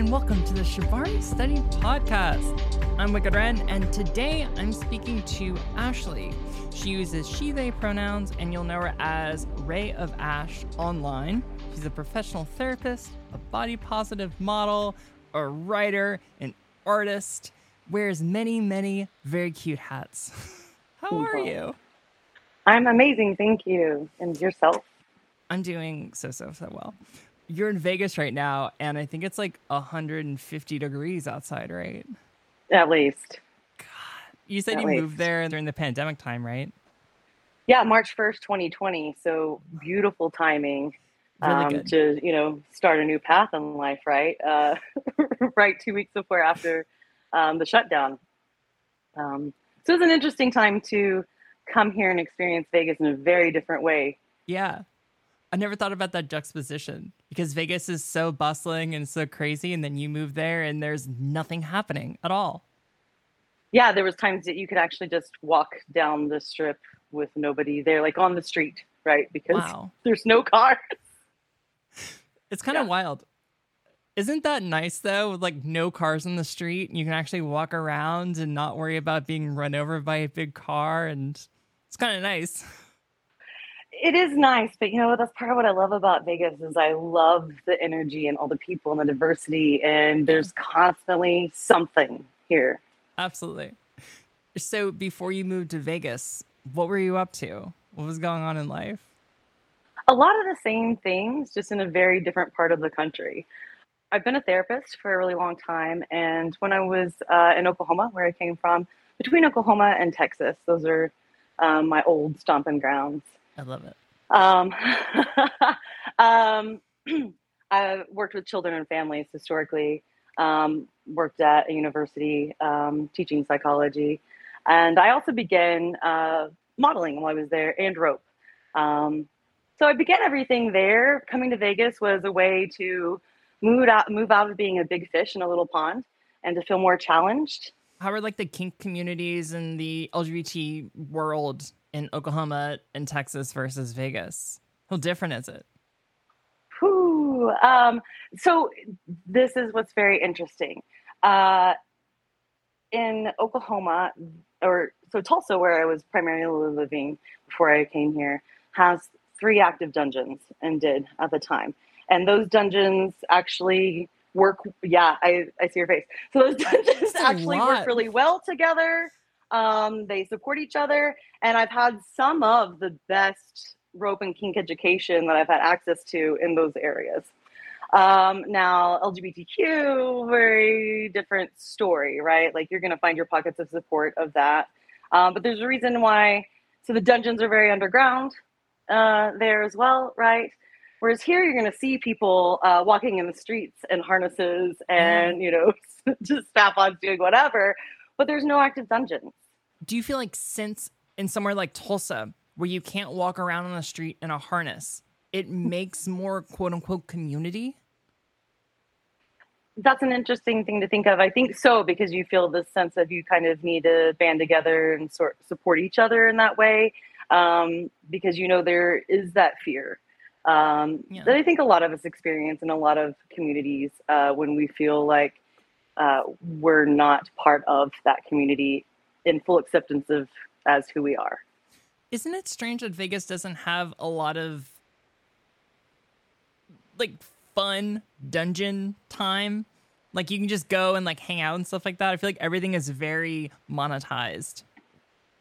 and welcome to the Shibari Study Podcast. I'm Wicked Ren, and today I'm speaking to Ashley. She uses she, they pronouns, and you'll know her as Ray of Ash online. She's a professional therapist, a body positive model, a writer, an artist, wears many, many very cute hats. How are you? I'm amazing, thank you. And yourself? I'm doing so, so, so well. You're in Vegas right now, and I think it's like 150 degrees outside, right? At least. God. You said At you least. moved there during the pandemic time, right? Yeah, March 1st, 2020. So beautiful timing Really um, to, you know, start a new path in life, right? Uh, right two weeks before after um, the shutdown. Um, so it was an interesting time to come here and experience Vegas in a very different way. Yeah. I never thought about that juxtaposition because Vegas is so bustling and so crazy, and then you move there and there's nothing happening at all. Yeah, there was times that you could actually just walk down the strip with nobody there, like on the street, right? Because Wow. there's no cars. It's kind of Yeah. wild. Isn't that nice though? With like no cars in the street, and you can actually walk around and not worry about being run over by a big car, and it's kind of nice. It is nice, but you know that's part of what I love about Vegas is I love the energy and all the people and the diversity, and there's constantly something here. Absolutely. So before you moved to Vegas, what were you up to? What was going on in life? A lot of the same things, just in a very different part of the country. I've been a therapist for a really long time, and when I was uh, in Oklahoma, where I came from, between Oklahoma and Texas, those are um, my old stomping grounds. I love it. Um, um, I worked with children and families historically, um, worked at a university um, teaching psychology, and I also began uh, modeling while I was there and rope. Um, so I began everything there. Coming to Vegas was a way to move out, move out of being a big fish in a little pond and to feel more challenged. How are like the kink communities and the LGBT world in Oklahoma and Texas versus Vegas? How different is it? Whew. Um, so this is what's very interesting. Uh, in Oklahoma, or so Tulsa, where I was primarily living before I came here, has three active dungeons and did at the time. And those dungeons actually work. Yeah, I, I see your face. So those dungeons actually lot. work really well together. Um, they support each other. And I've had some of the best rope and kink education that I've had access to in those areas. Um, now, LGBTQ, very different story, right? Like you're going to find your pockets of support of that. Um, but there's a reason why. So the dungeons are very underground uh, there as well, right? Whereas here, you're going to see people uh, walking in the streets in harnesses and, you know, just staff on doing whatever, but there's no active dungeons. Do you feel like since in somewhere like Tulsa, where you can't walk around on the street in a harness, it makes more quote unquote community? That's an interesting thing to think of. I think so because you feel this sense of you kind of need to band together and sort support each other in that way, um, because you know there is that fear um, Yeah. that I think a lot of us experience in a lot of communities uh, when we feel like uh, we're not part of that community in full acceptance of as who we are. Isn't it strange that Vegas doesn't have a lot of like fun dungeon time? Like you can just go and like hang out and stuff like that. I feel like everything is very monetized.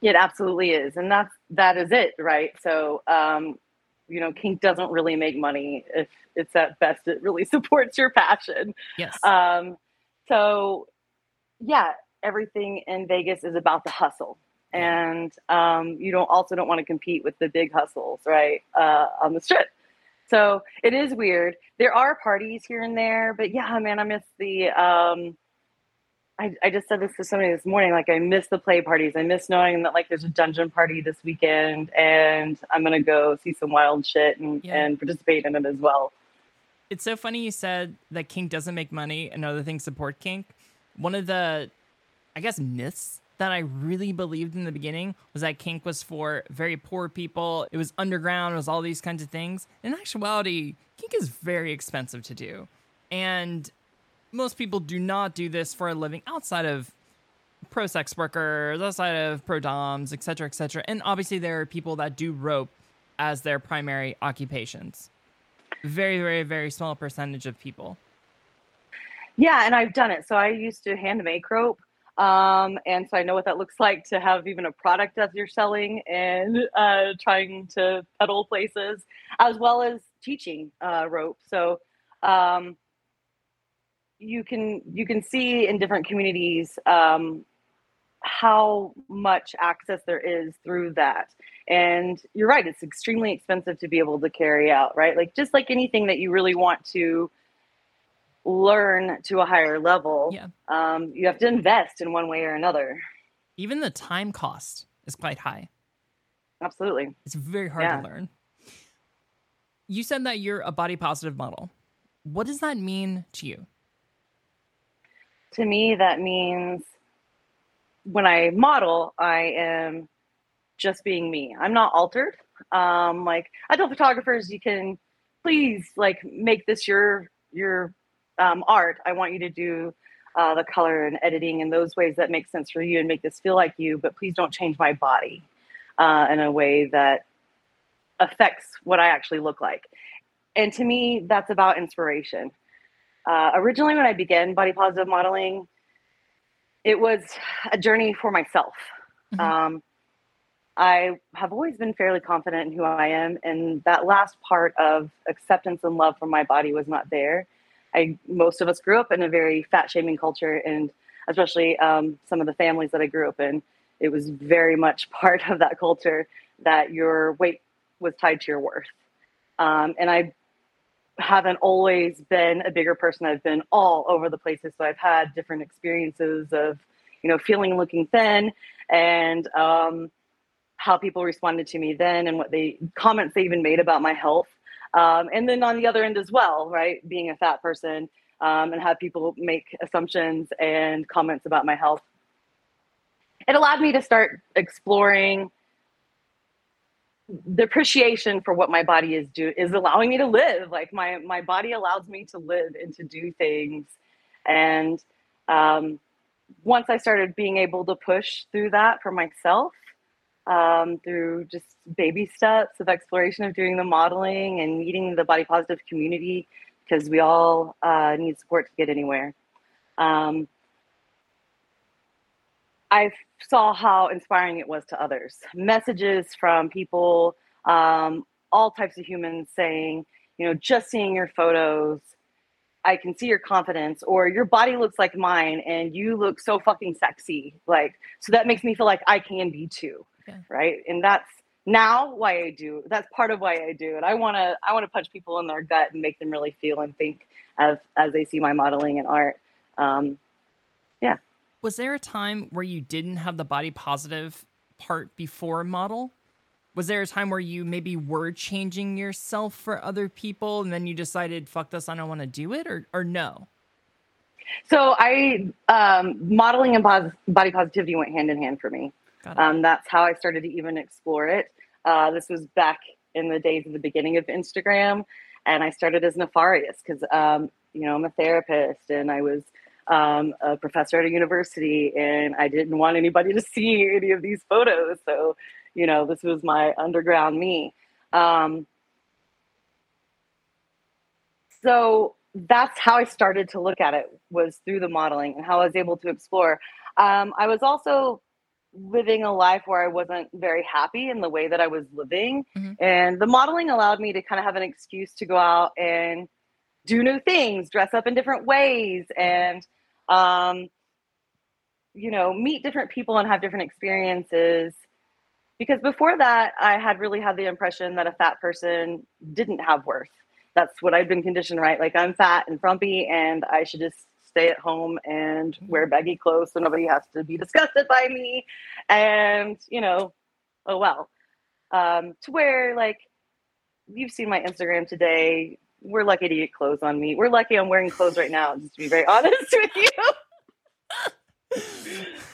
It absolutely is, and that's that is it, right? So, um, you know, kink doesn't really make money. If it's at best, it really supports your passion. Yes. Um, so, yeah, everything in Vegas is about the hustle, and um, you don't also don't want to compete with the big hustles, right, uh, on the strip. So it is weird. There are parties here and there, but yeah, man, I miss the. Um, I, I just said this to somebody this morning. Like, I miss the play parties. I miss knowing that like there's a dungeon party this weekend, and I'm gonna go see some wild shit and, Yeah. and participate in it as well. It's so funny you said that kink doesn't make money and other things support kink. One of the, I guess, myths that I really believed in the beginning was that kink was for very poor people. It was underground, it was all these kinds of things. In actuality, kink is very expensive to do. And most people do not do this for a living outside of pro sex workers, outside of pro doms, et cetera, et cetera. And obviously, there are people that do rope as their primary occupations. Very, very, very small percentage of people. Yeah, and I've done it. So I used to hand make rope. Um, and so I know what that looks like to have even a product that you're selling and uh, trying to peddle places, as well as teaching uh, rope. So um, you can you can see in different communities um, how much access there is through that. And you're right; it's extremely expensive to be able to carry out. Right, like just like anything that you really want to learn to a higher level, yeah. um, you have to invest in one way or another. Even the time cost is quite high. Absolutely. It's very hard yeah. to learn. You said that you're a body positive model. What does that mean to you? To me, that means when I model, I am just being me. I'm not altered. Um, like I tell photographers, you can please like make this your your um, art, I want you to do uh, the color and editing in those ways that make sense for you and make this feel like you, but please don't change my body uh, in a way that affects what I actually look like. And to me, that's about inspiration. Uh, originally, when I began body positive modeling, it was a journey for myself. Mm-hmm. Um, I have always been fairly confident in who I am, and that last part of acceptance and love for my body was not there. I most of us grew up in a very fat shaming culture, and especially um, some of the families that I grew up in, it was very much part of that culture that your weight was tied to your worth. Um, and I haven't always been a bigger person. I've been all over the places, so I've had different experiences of, you know, feeling looking thin, and um, how people responded to me then, and what they comments they even made about my health. Um, and then on the other end as well, right, being a fat person um, and have people make assumptions and comments about my health. It allowed me to start exploring the appreciation for what my body is do is allowing me to live. Like my my body allows me to live and to do things. And um, once I started being able to push through that for myself, um, through just baby steps of exploration of doing the modeling and meeting the body positive community because we all uh, need support to get anywhere. Um, I saw how inspiring it was to others. Messages from people, um, all types of humans saying, you know, just seeing your photos, I can see your confidence, or your body looks like mine and you look so fucking sexy. Like, so that makes me feel like I can be too yeah. right? And that's now why i do that's part of why i do it. I want to i want to punch people in their gut and make them really feel and think as as they see my modeling and art. Um yeah. Was there a time where you didn't have the body positive part before model? Was there a time where you maybe were changing yourself for other people and then you decided fuck this i don't want to do it or or no? So i um, modeling and body positivity went hand in hand for me um, that's how I started to even explore it. Uh, this was back in the days of the beginning of Instagram, and I started as nefarious because um, you know I'm a therapist and I was um, a professor at a university, and I didn't want anybody to see any of these photos. So you know this was my underground me. Um, so that's how I started to look at it was through the modeling and how I was able to explore. Um, I was also living a life where I wasn't very happy in the way that I was living. Mm-hmm. And the modeling allowed me to kind of have an excuse to go out and do new things, dress up in different ways, and, um, you know, meet different people and have different experiences. Because before that, I had really had the impression that a fat person didn't have worth. That's what I'd been conditioned, right? Like I'm fat and frumpy and I should just stay at home and wear baggy clothes so nobody has to be disgusted by me. And, you know, oh well. Um, to where, like, you've seen my Instagram today. We're lucky to get clothes on me. We're lucky I'm wearing clothes right now, just to be very honest with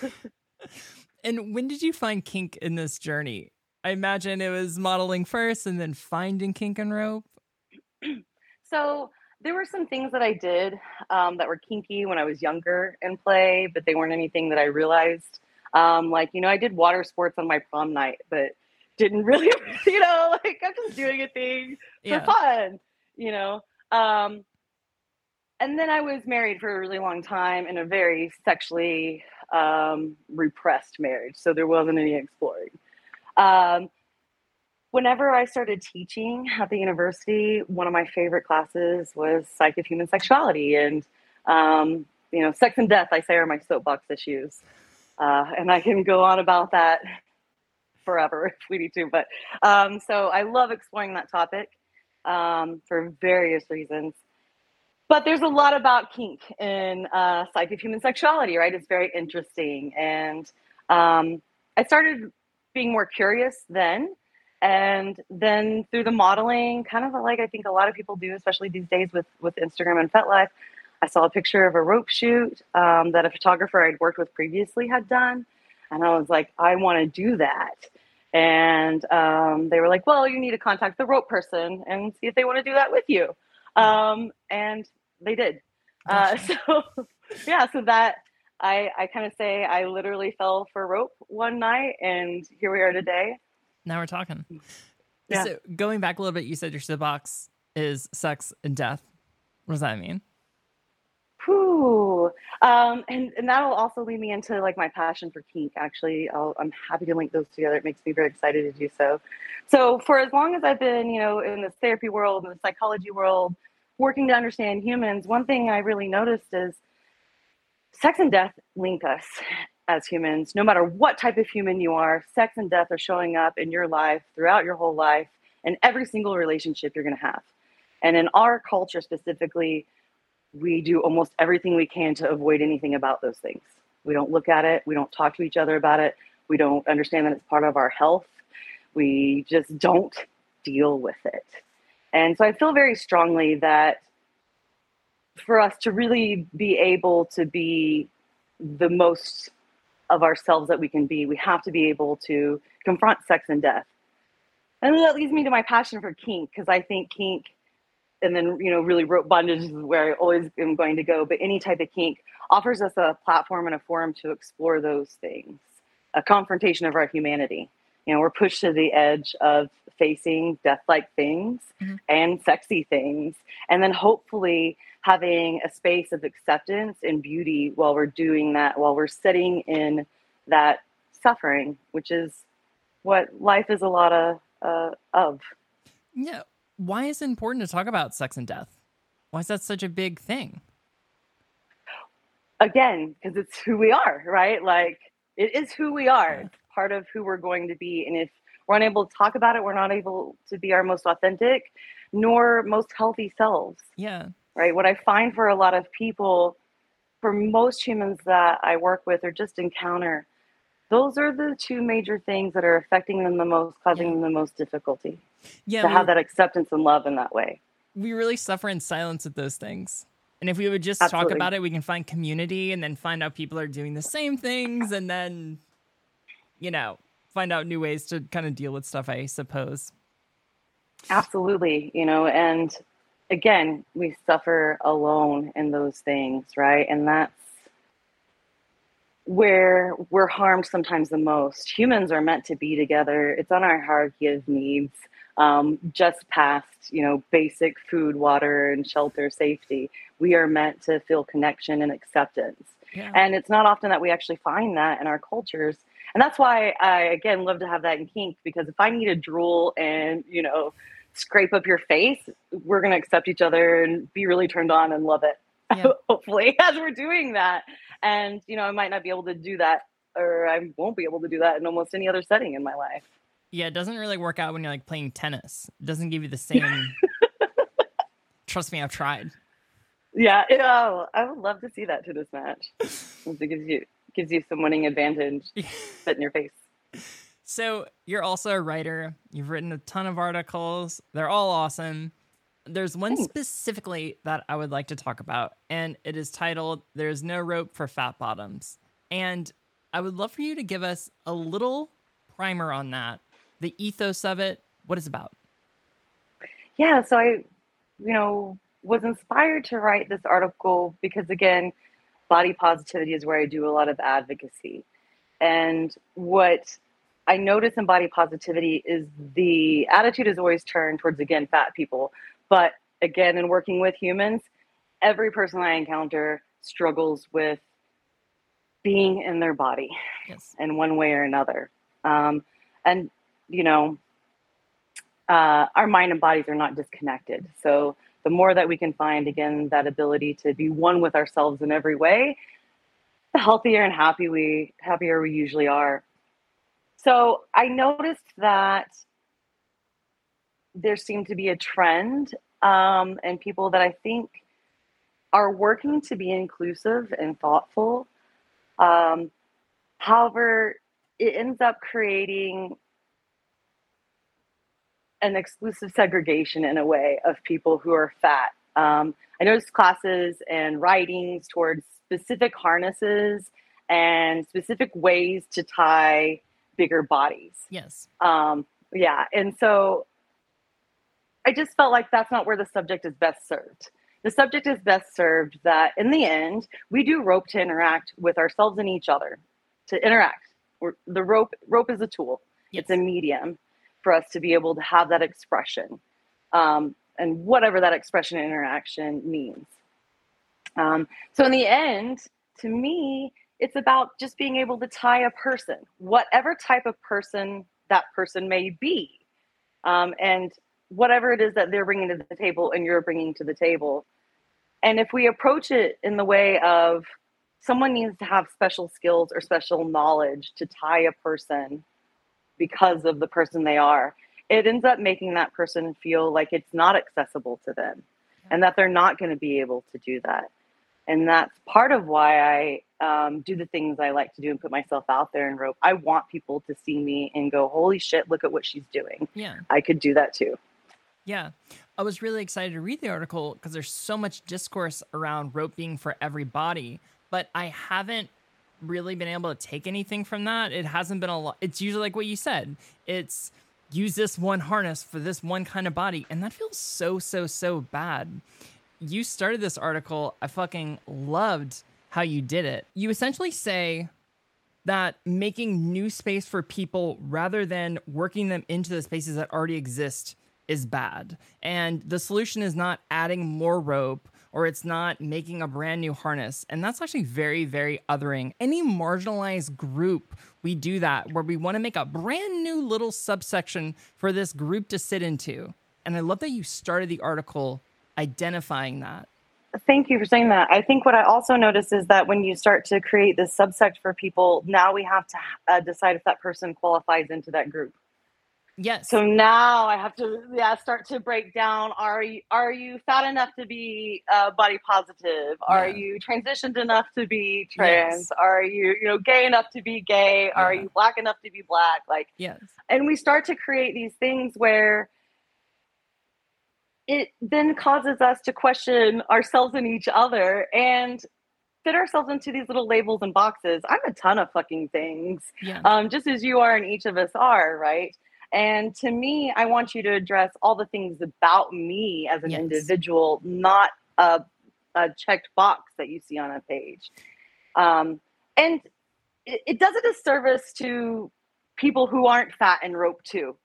you. and when did you find kink in this journey? I imagine it was modeling first and then finding kink and rope. So there were some things that I did um, that were kinky when I was younger in play, but they weren't anything that I realized. Um, like, you know, I did water sports on my prom night, but didn't really, you know, like I'm just doing a thing for Yeah. fun, you know. Um, and then I was married for a really long time in a very sexually um, repressed marriage, so there wasn't any exploring. Um, whenever I started teaching at the university, one of my favorite classes was Psych of Human Sexuality. And, um, you know, sex and death, I say, are my soapbox issues. Uh, and I can go on about that forever if we need to. But um, so I love exploring that topic um, for various reasons. But there's a lot about kink in uh, Psych of Human Sexuality, right? It's very interesting. And um, I started being more curious then and then through the modeling kind of like i think a lot of people do especially these days with with instagram and FetLife, i saw a picture of a rope shoot um, that a photographer i'd worked with previously had done. And i was like i want to do that. And um, they were like well you need to contact the rope person and see if they want to do that with you. Um, and they did. Uh, so yeah so that i i kind of say i literally fell for rope one night and here we are today Now we're talking. Yeah. So going back a little bit, you said your soapbox is sex and death. What does that mean? Whew. Um, and, and that'll also lead me into like my passion for kink. Actually, I'll, I'm happy to link those together. It makes me very excited to do so. So for as long as I've been, you know, in the therapy world, in the psychology world, working to understand humans, one thing I really noticed is sex and death link us as humans. No matter what type of human you are, sex and death are showing up in your life throughout your whole life and every single relationship you're going to have. And in our culture specifically, we do almost everything we can to avoid anything about those things. We don't look at it. We don't talk to each other about it. We don't understand that it's part of our health. We just don't deal with it. And so I feel very strongly that for us to really be able to be the most of ourselves that we can be, we have to be able to confront sex and death. And that leads me to my passion for kink, because I think kink and then you know really rope bondage is where I always am going to go. But any type of kink offers us a platform and a forum to explore those things, a confrontation of our humanity. You know, we're pushed to the edge of facing death-like things Mhm. and sexy things, and then hopefully having a space of acceptance and beauty while we're doing that, while we're sitting in that suffering, which is what life is a lot of uh, of. Yeah. Why is it important to talk about sex and death? Why is that such a big thing? again because it's who we are right like it is who we are part of who we're going to be and if we're unable to talk about it we're not able to be our most authentic nor most healthy selves Yeah. right what i find for a lot of people for most humans that i work with or just encounter those are the two major things that are affecting them the most causing Yeah. them the most difficulty Yeah. to have that acceptance and love in that way we really suffer in silence with those things. And if we would just talk about it, we can find community and then find out people are doing the same things and then, you know, find out new ways to kind of deal with stuff, I suppose. Absolutely, you know, and again, we suffer alone in those things, right? And that's where we're harmed sometimes the most. Humans are meant to be together. It's on our hierarchy of needs, um, just past, you know, basic food, water, and shelter, safety. We are meant to feel connection and acceptance. Yeah. And it's not often that we actually find that in our cultures. And that's why I, again, love to have that in kink because if I need to drool and, you know, scrape up your face, we're going to accept each other and be really turned on and love it, Yeah. hopefully, as we're doing that. And, you know, I might not be able to do that or I won't be able to do that in almost any other setting in my life. Yeah, it doesn't really work out when you're like playing tennis. It doesn't give you the same. Trust me, I've tried. Yeah, it, oh, I would love to see that tennis match. It gives you gives you some winning advantage, spit in your face. So you're also a writer. You've written a ton of articles. They're all awesome. There's one Thanks. specifically that I would like to talk about, and it is titled "There's No Rope for Fat Bottoms." And I would love for you to give us a little primer on that, the ethos of it, what it's about. yeah so i you know was inspired to write this article because, again, body positivity is where I do a lot of advocacy. And what I notice in body positivity is the attitude is always turned towards, again, fat people. But again, in working with humans, every person I encounter struggles with being in their body yes. in one way or another. Um, and, you know, uh, our mind and bodies are not disconnected. So the more that we can find, again, that ability to be one with ourselves in every way, the healthier and happy we happier we usually are. So I noticed that there seemed to be a trend um, and people that I think are working to be inclusive and thoughtful. Um, however, it ends up creating an exclusive segregation in a way of people who are fat. Um, I noticed classes and writings towards specific harnesses and specific ways to tie bigger bodies. Yes. Um, yeah. And so I just felt like that's not where the subject is best served. The subject is best served that in the end, we do rope to interact with ourselves and each other, to interact. We're, the rope rope is a tool. Yes. It's a medium for us to be able to have that expression, um, and whatever that expression interaction means. Um, so in the end, to me, it's about just being able to tie a person, whatever type of person that person may be. Um, and whatever it is that they're bringing to the table and you're bringing to the table. And if we approach it in the way of someone needs to have special skills or special knowledge to tie a person because of the person they are, it ends up making that person feel like it's not accessible to them and that they're not going to be able to do that. And that's part of why I um, do the things I like to do and put myself out there and rope. I want people to see me and go, holy shit, look at what she's doing. Yeah. I could do that too. Yeah. I was really excited to read the article because there's so much discourse around rope being for everybody, but I haven't really been able to take anything from that. It hasn't been a lot. It's usually like what you said. It's use this one harness for this one kind of body, and that feels so so so bad. You started this article. I fucking loved how you did it. You essentially say that making new space for people rather than working them into the spaces that already exist is bad. And the solution is not adding more rope or it's not making a brand new harness. And that's actually very, very othering. Any marginalized group, we do that where we want to make a brand new little subsection for this group to sit into. And I love that you started the article identifying that. Thank you for saying that. I think what I also notice is that when you start to create this subsect for people, now we have to uh, decide if that person qualifies into that group. Yes. So now I have to yeah start to break down. Are you are you fat enough to be uh, body positive? Are yeah. you transitioned enough to be trans? Yes. Are you you know gay enough to be gay? Yeah. Are you black enough to be black? Like yes. And we start to create these things where it then causes us to question ourselves and each other and fit ourselves into these little labels and boxes. I'm a ton of fucking things, yeah. um, just as you are and each of us are, right? And to me, I want you to address all the things about me as an yes. individual, not a, a, checked box that you see on a page. Um, and it, it does a disservice to people who aren't fat and rope too.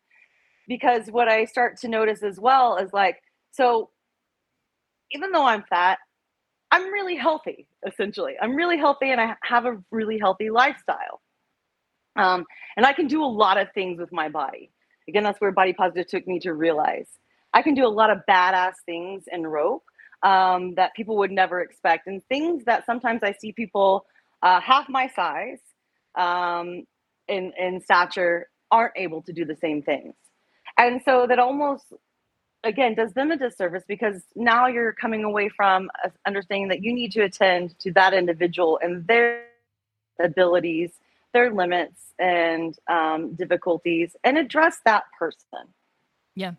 Because what I start to notice as well is like, so even though I'm fat, I'm really healthy, essentially. I'm really healthy and I have a really healthy lifestyle. Um, and I can do a lot of things with my body. Again, that's where body positive took me to realize I can do a lot of badass things in rope um, that people would never expect, and things that sometimes I see people uh, half my size um, in in stature aren't able to do the same things, and so that almost again does them a disservice because now you're coming away from understanding that you need to attend to that individual and their abilities their limits and um, difficulties and address that person. Yeah.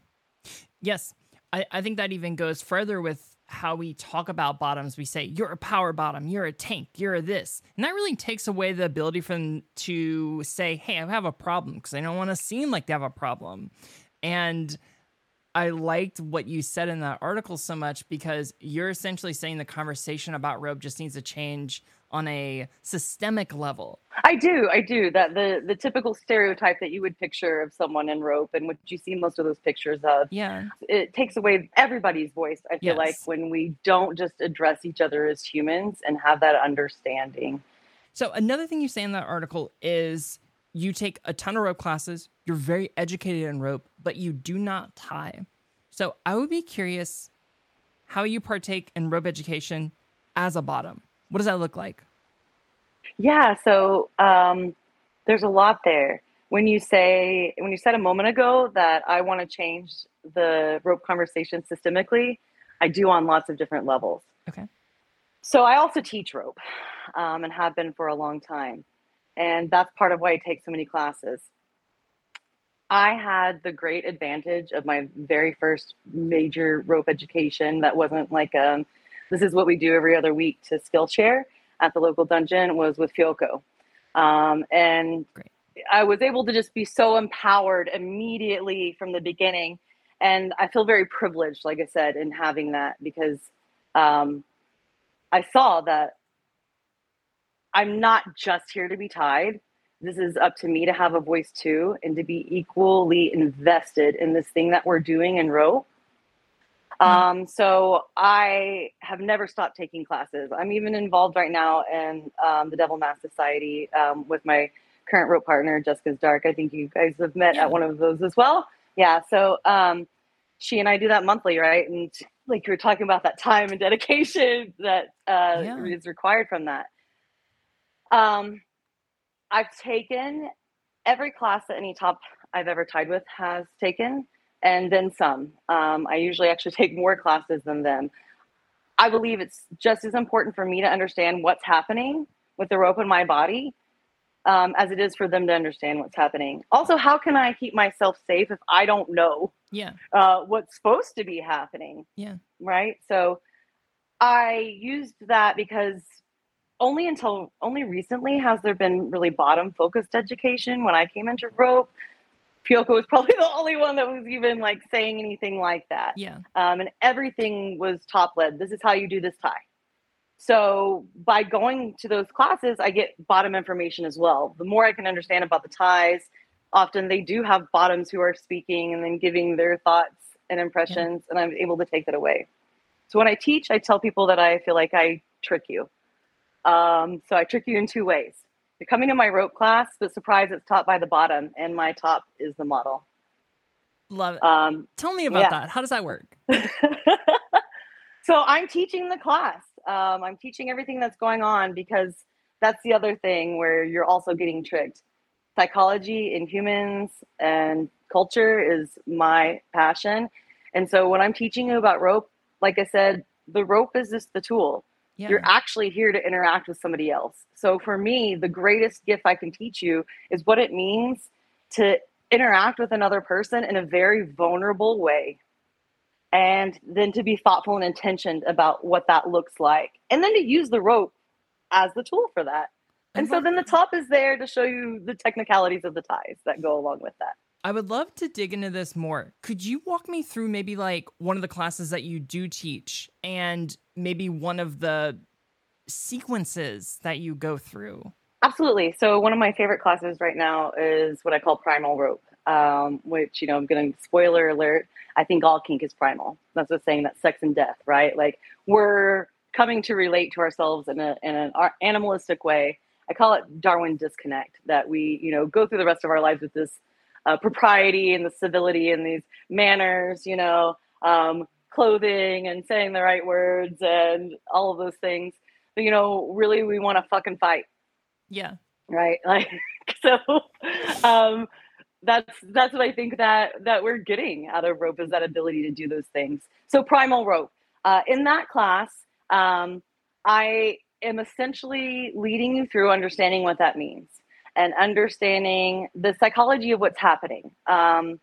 Yes. I, I think that even goes further with how we talk about bottoms. We say, you're a power bottom, you're a tank, you're a this. And that really takes away the ability for them to say, hey, I have a problem because I don't want to seem like they have a problem. And I liked what you said in that article so much because you're essentially saying the conversation about rope just needs to change on a systemic level. I do, I do. That the the typical stereotype that you would picture of someone in rope and what you see most of those pictures of. Yeah. It takes away everybody's voice, I feel Yes. like, when we don't just address each other as humans and have that understanding. So another thing you say in that article is you take a ton of rope classes, you're very educated in rope, but you do not tie. So I would be curious how you partake in rope education as a bottom. What does that look like? Yeah, so um, there's a lot there. When you say, when you said a moment ago that I want to change the rope conversation systemically, I do on lots of different levels. Okay. So I also teach rope um, and have been for a long time. And that's part of why I take so many classes. I had the great advantage of my very first major rope education that wasn't like um, this is what we do every other week to Skillshare at the local dungeon was with Fioko. Um, and Great. I was able to just be so empowered immediately from the beginning. And I feel very privileged, like I said, in having that because um, I saw that I'm not just here to be tied. This is up to me to have a voice too and to be equally invested in this thing that we're doing in rope. Um, so I have never stopped taking classes. I'm even involved right now in um, the Devil Mask Society um, with my current rope partner, Jessica's Dark. I think you guys have met Yeah. at one of those as well. Yeah. So um, she and I do that monthly, right? And like you were talking about that time and dedication that uh, Yeah. is required from that. Um, I've taken every class that any top I've ever tied with has taken, and then some. Um, I usually actually take more classes than them. I believe it's just as important for me to understand what's happening with the rope in my body um, as it is for them to understand what's happening. Also, how can I keep myself safe if I don't know Yeah. uh, what's supposed to be happening? Yeah. right? So I used that because only until only recently has there been really bottom focused education. When I came into rope, Pyoko was probably the only one that was even like saying anything like that. Yeah. Um, and everything was top led. This is how you do this tie. So by going to those classes, I get bottom information as well. The more I can understand about the ties, often they do have bottoms who are speaking and then giving their thoughts and impressions, and I'm able to take that away. So when I teach, I tell people that I feel like I trick you. Um, so I trick you in two ways. You're coming to my rope class, but surprise, it's taught by the bottom, and my top is the model. Love it. Um, Tell me about yeah. that. How does that work? so I'm teaching the class. Um, I'm teaching everything that's going on because that's the other thing where you're also getting tricked. Psychology in humans and culture is my passion. And so when I'm teaching you about rope, like I said, the rope is just the tool. Yeah. You're actually here to interact with somebody else. So for me, the greatest gift I can teach you is what it means to interact with another person in a very vulnerable way. And then to be thoughtful and intentioned about what that looks like. And then to use the rope as the tool for that. And so then the top is there to show you the technicalities of the ties that go along with that. I would love to dig into this more. Could you walk me through maybe like one of the classes that you do teach and maybe one of the sequences that you go through? Absolutely. So one of my favorite classes right now is what I call primal rope, um, which you know I'm going spoiler alert. I think all kink is primal. That's what's saying that sex and death, right? Like we're coming to relate to ourselves in a in an animalistic way. I call it Darwin disconnect. That we you know go through the rest of our lives with this uh, propriety and the civility and these manners, you know, um, clothing and saying the right words and all of those things. But you know, really, we want to fucking fight. Yeah. right? Like so um that's that's what i think that that we're getting out of rope is that ability to do those things. So primal rope. Uh, in that class um, i am essentially leading you through understanding what that means and understanding the psychology of what's happening um,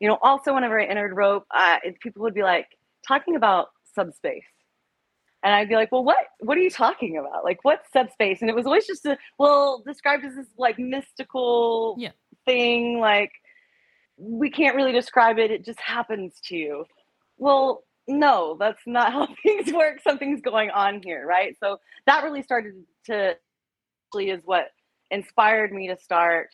you know also whenever i entered rope uh, people would be like talking about subspace and I'd be like, well, what what are you talking about? Like, what's subspace? And it was always just a well described as this like mystical Yeah. thing, like we can't really describe it. It just happens to you. Well, no, that's not how things work. Something's going on here, right? So that really started to is what inspired me to start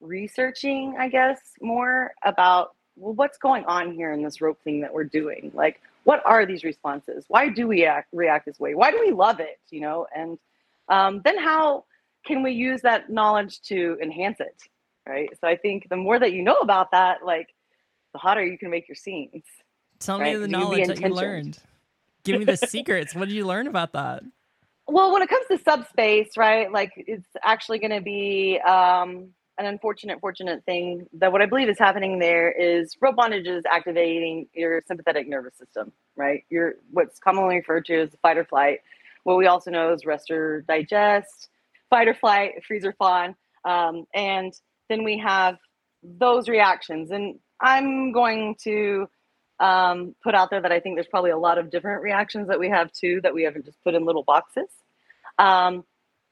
researching, I guess, more about well, what's going on here in this rope thing that we're doing? Like, what are these responses? Why do we act, react this way? Why do we love it? You know, and um, then how can we use that knowledge to enhance it? Right. So I think the more that you know about that, like, the hotter you can make your scenes. Tell right? me the knowledge that you learned. Give me the secrets. What did you learn about that? Well, when it comes to subspace, right? Like, it's actually going to be um, an unfortunate, fortunate thing that what I believe is happening there is rope bondage is activating your sympathetic nervous system, right? Your what's commonly referred to as fight or flight. What we also know is rest or digest, fight or flight, freeze or fawn, um, and then we have those reactions. And I'm going to um, put out there that I think there's probably a lot of different reactions that we have too that we haven't just put in little boxes. Um,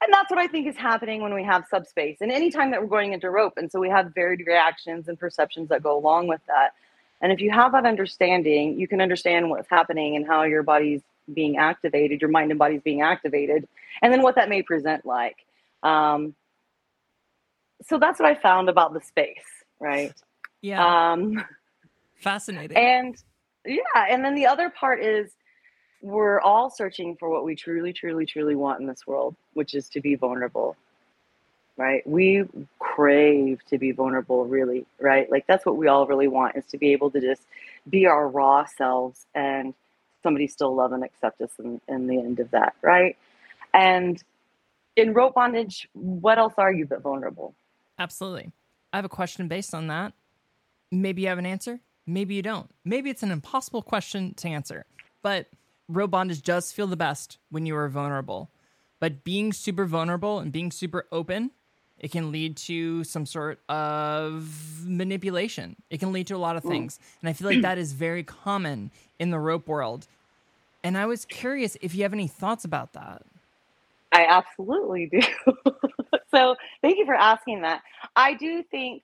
and that's what I think is happening when we have subspace and anytime that we're going into rope. And so we have varied reactions and perceptions that go along with that. And if you have that understanding, you can understand what's happening and how your body's being activated, your mind and body's being activated, and then what that may present like. Um, so that's what I found about the space, right? Yeah. Um, Fascinating. And yeah, and then the other part is we're all searching for what we truly, truly, truly want in this world, which is to be vulnerable. Right? We crave to be vulnerable, really, right? Like that's what we all really want is to be able to just be our raw selves and somebody still love and accept us in, in the end of that, right? And in rope bondage, what else are you but vulnerable? Absolutely. I have a question based on that. Maybe you have an answer, maybe you don't. Maybe it's an impossible question to answer. But rope bondage does feel the best when you are vulnerable. But being super vulnerable and being super open, it can lead to some sort of manipulation. It can lead to a lot of things. And I feel like that is very common in the rope world. And I was curious if you have any thoughts about that. I absolutely do. so thank you for asking that. I do think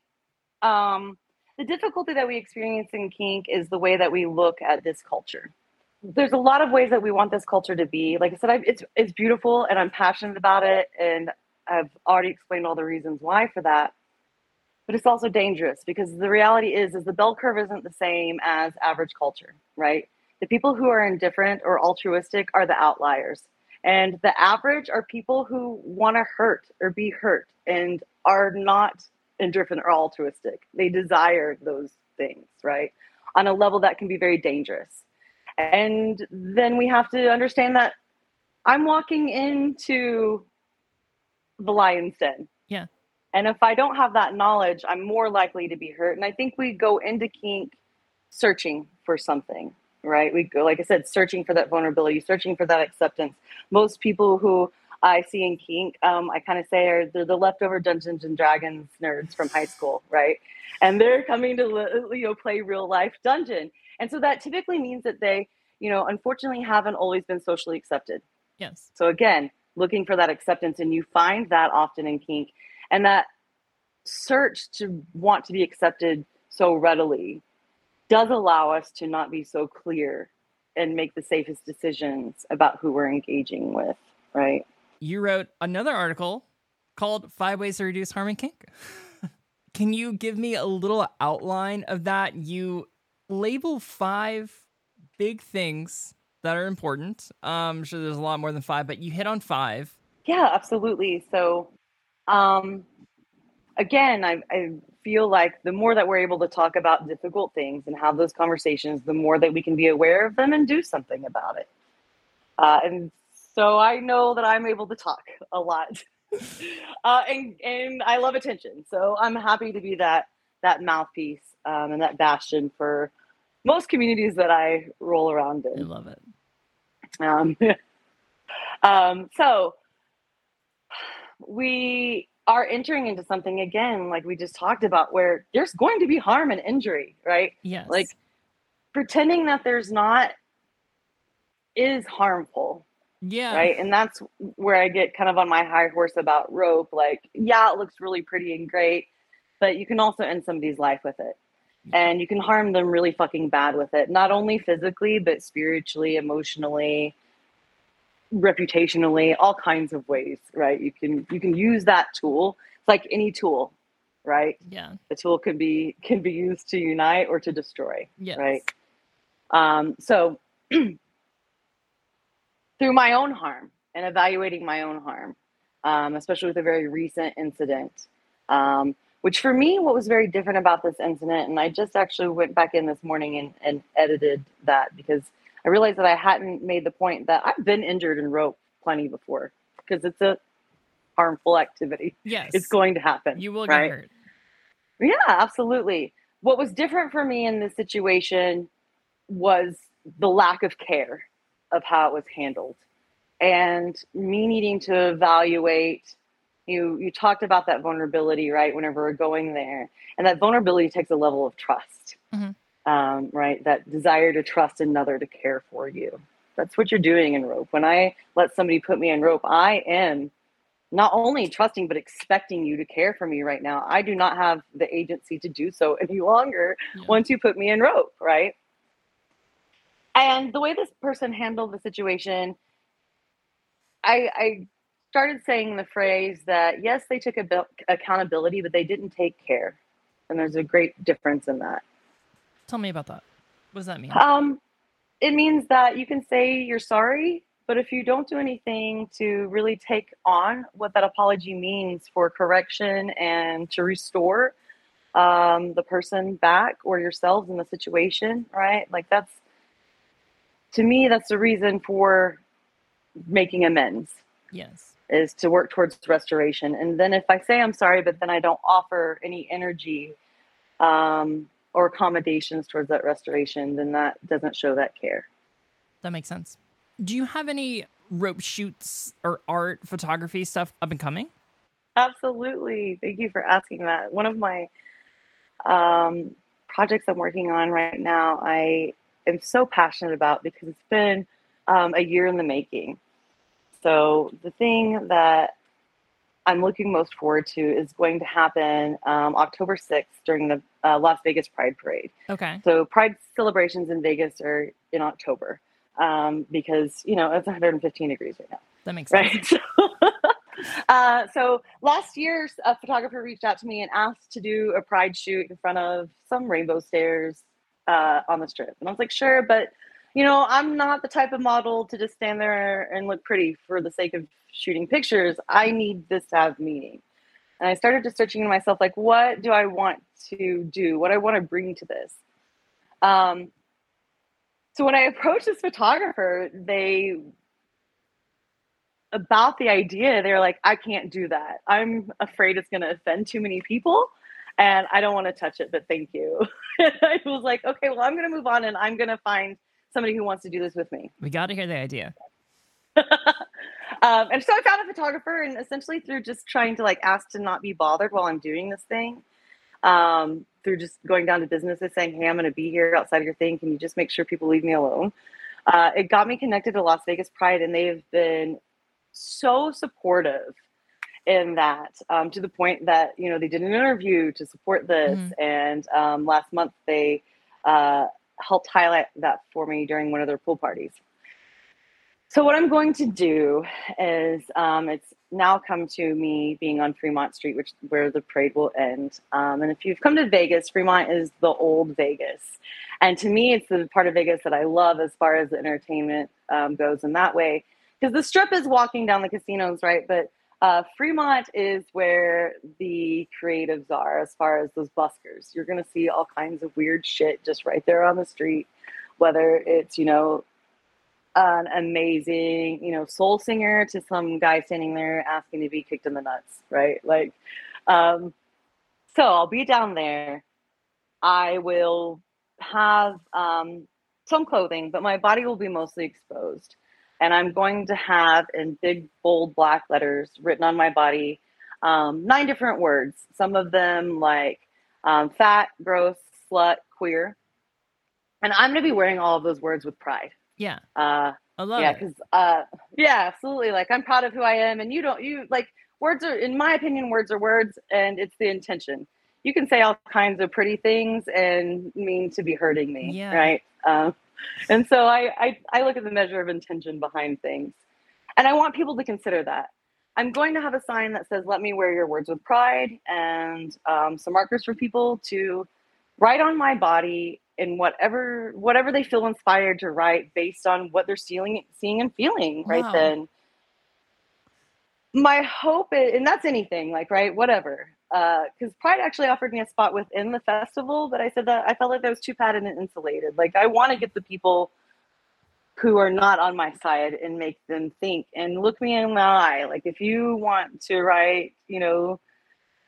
um, the difficulty that we experience in kink is the way that we look at this culture there's a lot of ways that we want this culture to be. Like I said, I've, it's it's beautiful, and I'm passionate about it, and I've already explained all the reasons why for that. But it's also dangerous because the reality is, is the bell curve isn't the same as average culture, right? The people who are indifferent or altruistic are the outliers, and the average are people who want to hurt or be hurt and are not indifferent are altruistic. They desire those things, right? On a level that can be very dangerous. And then we have to understand that I'm walking into the lion's den. Yeah. And if I don't have that knowledge, I'm more likely to be hurt. And I think we go into kink searching for something, right? We go, like I said, searching for that vulnerability, searching for that acceptance. Most people who I see in kink, um, I kind of say are they're the leftover Dungeons and Dragons nerds from high school, right? And they're coming to you know play real life dungeon, and so that typically means that they, you know, unfortunately haven't always been socially accepted. Yes. So again, looking for that acceptance, and you find that often in kink, and that search to want to be accepted so readily does allow us to not be so clear and make the safest decisions about who we're engaging with, right? You wrote another article called Five Ways to Reduce Harm in Kink. Can you give me a little outline of that? You label five big things that are important. Um, I'm sure there's a lot more than five, but you hit on five. Yeah, absolutely. So, um, again, I, I feel like the more that we're able to talk about difficult things and have those conversations, the more that we can be aware of them and do something about it. Uh, and so I know that I'm able to talk a lot. uh, and and I love attention, so I'm happy to be that that mouthpiece um, and that bastion for most communities that I roll around in. I love it. Um, um, so we are entering into something again, like we just talked about, where there's going to be harm and injury, right? Yes. Like pretending that there's not is harmful. Yeah. Right. And that's where I get kind of on my high horse about rope. Like, yeah, it looks really pretty and great, but you can also end somebody's life with it. and you can harm them really fucking bad with it not only physically but spiritually emotionally reputationally all kinds of ways right you can you can use that tool it's like any tool right Yeah. the tool can be can be used to unite or to destroy Yes. right um so through my own harm and evaluating my own harm um, especially with a very recent incident um, which for me what was very different about this incident and i just actually went back in this morning and, and edited that because i realized that i hadn't made the point that i've been injured in rope plenty before because it's a harmful activity Yes. it's going to happen You will right? get hurt. Yeah, absolutely. What was different for me in this situation was the lack of care of how it was handled and me needing to evaluate you you talked about that vulnerability right whenever we're going there and that vulnerability takes a level of trust Mhm. um, right that desire to trust another to care for you that's what you're doing in rope when i let somebody put me in rope i am not only trusting but expecting you to care for me right now. I do not have the agency to do so any longer Yeah. once you put me in rope, right? And the way this person handled the situation, I, I started saying the phrase that yes, they took abil- accountability, but they didn't take care. And there's a great difference in that. Tell me about that. What does that mean? Um, it means that you can say you're sorry, but if you don't do anything to really take on what that apology means for correction and to restore um, the person back or yourselves in the situation, right? Like that's, to me, that's the reason for making amends yes. is to work towards restoration. And then if I say I'm sorry, but then I don't offer any energy um, or accommodations towards that restoration, then that doesn't show that care. That makes sense. Do you have any rope shoots or art photography stuff up and coming? Absolutely. Thank you for asking that. One of my um, projects I'm working on right now, I am so passionate about because it's been um, a year in the making. So, the thing that I'm looking most forward to is going to happen um, October 6th during the uh, Las Vegas Pride Parade. Okay. So, Pride celebrations in Vegas are in October um, because, you know, it's 115 degrees right now That makes sense. right? So, uh, so last year, a photographer reached out to me and asked to do a pride shoot in front of some rainbow stairs uh, on the strip, and I was like, sure, but you know, I'm not the type of model to just stand there and look pretty for the sake of shooting pictures. I need this to have meaning. And I started just searching in myself, like, what do I want to do? What I want to bring to this? Um, so when I approached this photographer, they about the idea, they're like, I can't do that. I'm afraid it's going to offend too many people and I don't want to touch it, but thank you. I was like, okay, well, I'm going to move on and I'm going to find somebody who wants to do this with me. We got to hear the idea. Um, and so I found a photographer and essentially through just trying to like ask to not be bothered while I'm doing this thing, um, through just going down to businesses saying, hey, I'm going to be here outside of your thing. Can you just make sure people leave me alone? Uh, it got me connected to Las Vegas Pride and they've been so supportive in that um, to the point that you know they did an interview to support this Mhm. and um, last month they uh, helped highlight that for me during one of their pool parties so what i'm going to do is um, it's now come to me being on fremont street which where the parade will end um, and if you've come to vegas fremont is the old vegas and to me it's the part of vegas that i love as far as the entertainment um, goes in that way because the strip is walking down the casinos, right? But uh, Fremont is where the creatives are as far as those buskers. You're going to see all kinds of weird shit just right there on the street, whether it's, you know, an amazing, you know, soul singer to some guy standing there asking to be kicked in the nuts, right? Like, um, so I'll be down there. I will have um, some clothing, but my body will be mostly exposed and I'm going to have in big, bold black letters written on my body um, nine different words. Some of them like um, fat, gross, slut, queer. And I'm going to be wearing all of those words with pride. Yeah. Uh, I love yeah, it. because uh, yeah, absolutely. Like I'm proud of who I am, and you don't. You like words are, in my opinion, words are words, and it's the intention. you can say all kinds of pretty things and mean to be hurting me, Yeah. right? Um, and so I, I I look at the measure of intention behind things, and I want people to consider that. I'm going to have a sign that says, "Let me wear your words with pride," and um, some markers for people to write on my body in whatever whatever they feel inspired to write based on what they're seeing seeing and feeling right Wow. then my hope is, and that's anything like right whatever because pride actually offered me a spot within the festival but i said that i felt like that was too padded and insulated like i want to get the people who are not on my side and make them think and look me in the eye like if you want to write you know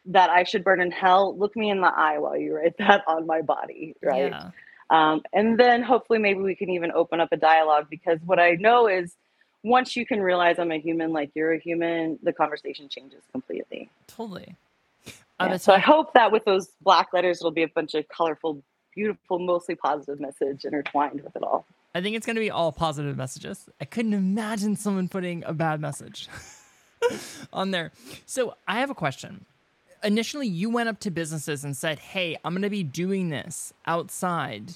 that i should burn in hell look me in the eye while you write that on my body right Yeah. um, and then hopefully maybe we can even open up a dialogue because what I know is once you can realize I'm a human, like you're a human, the conversation changes completely. Totally. Yeah, Uh, so I hope that with those black letters, it'll be a bunch of colorful, beautiful, mostly positive message intertwined with it all. I think it's going to be all positive messages. I couldn't imagine someone putting a bad message on there. So I have a question. Initially, you went up to businesses and said, Hey, I'm going to be doing this outside.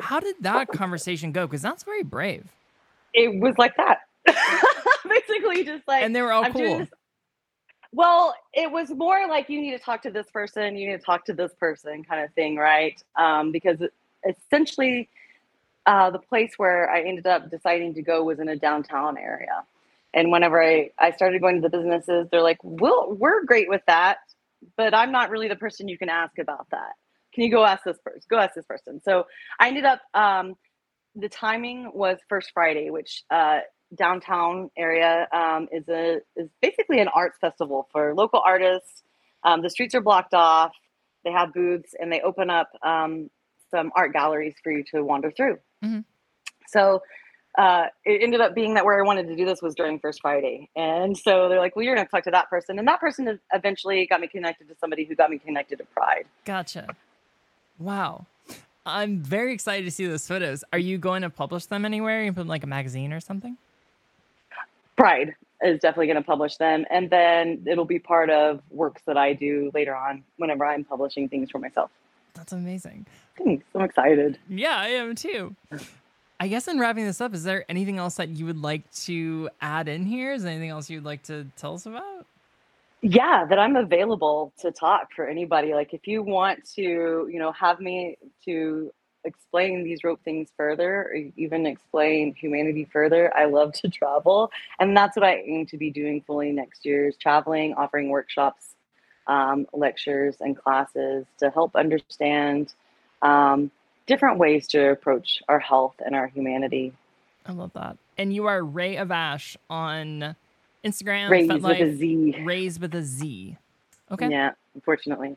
How did that conversation go? Because that's very brave. It was like that. Basically, just like And they were all I'm cool. Well, it was more like you need to talk to this person, you need to talk to this person kind of thing, right? Um, because essentially, uh, the place where I ended up deciding to go was in a downtown area. And whenever I, I started going to the businesses, they're like, well, we're great with that, but I'm not really the person you can ask about that. Can you go ask this person? Go ask this person. So I ended up, um, the timing was First Friday, which uh, downtown area um, is a is basically an arts festival for local artists. Um, the streets are blocked off. They have booths and they open up um, some art galleries for you to wander through. Mhm. So uh, it ended up being that where I wanted to do this was during First Friday, and so they're like, "Well, you're going to talk to that person," and that person eventually got me connected to somebody who got me connected to Pride. Gotcha. Wow. I'm very excited to see those photos. Are you going to publish them anywhere? You put them in, like a magazine or something? Pride is definitely going to publish them, and then it'll be part of works that I do later on whenever I'm publishing things for myself. That's amazing. Thanks. I'm excited. Yeah, I am too. I guess in wrapping this up, is there anything else that you would like to add in here? Is there anything else you'd like to tell us about? Yeah, that I'm available to talk for anybody. Like if you want to, you know, have me to explain these rope things further or even explain humanity further, I love to travel. And that's what I aim to be doing fully next year is traveling, offering workshops, um, lectures, and classes to help understand um, different ways to approach our health and our humanity. I love that. And you are Ray of Ash on Instagram, Raise with a Z. Raise with a Z. Okay. Yeah, unfortunately.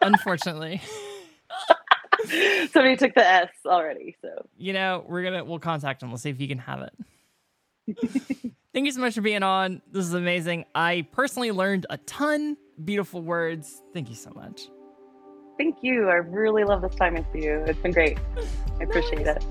Unfortunately. Somebody took the S already, so you know, we're gonna we'll contact him. We'll see if he can have it. Thank you so much for being on. This is amazing. I personally learned a ton. Beautiful words. Thank you so much. thank you. I really love this time with you. It's been great. I appreciate Nice. it.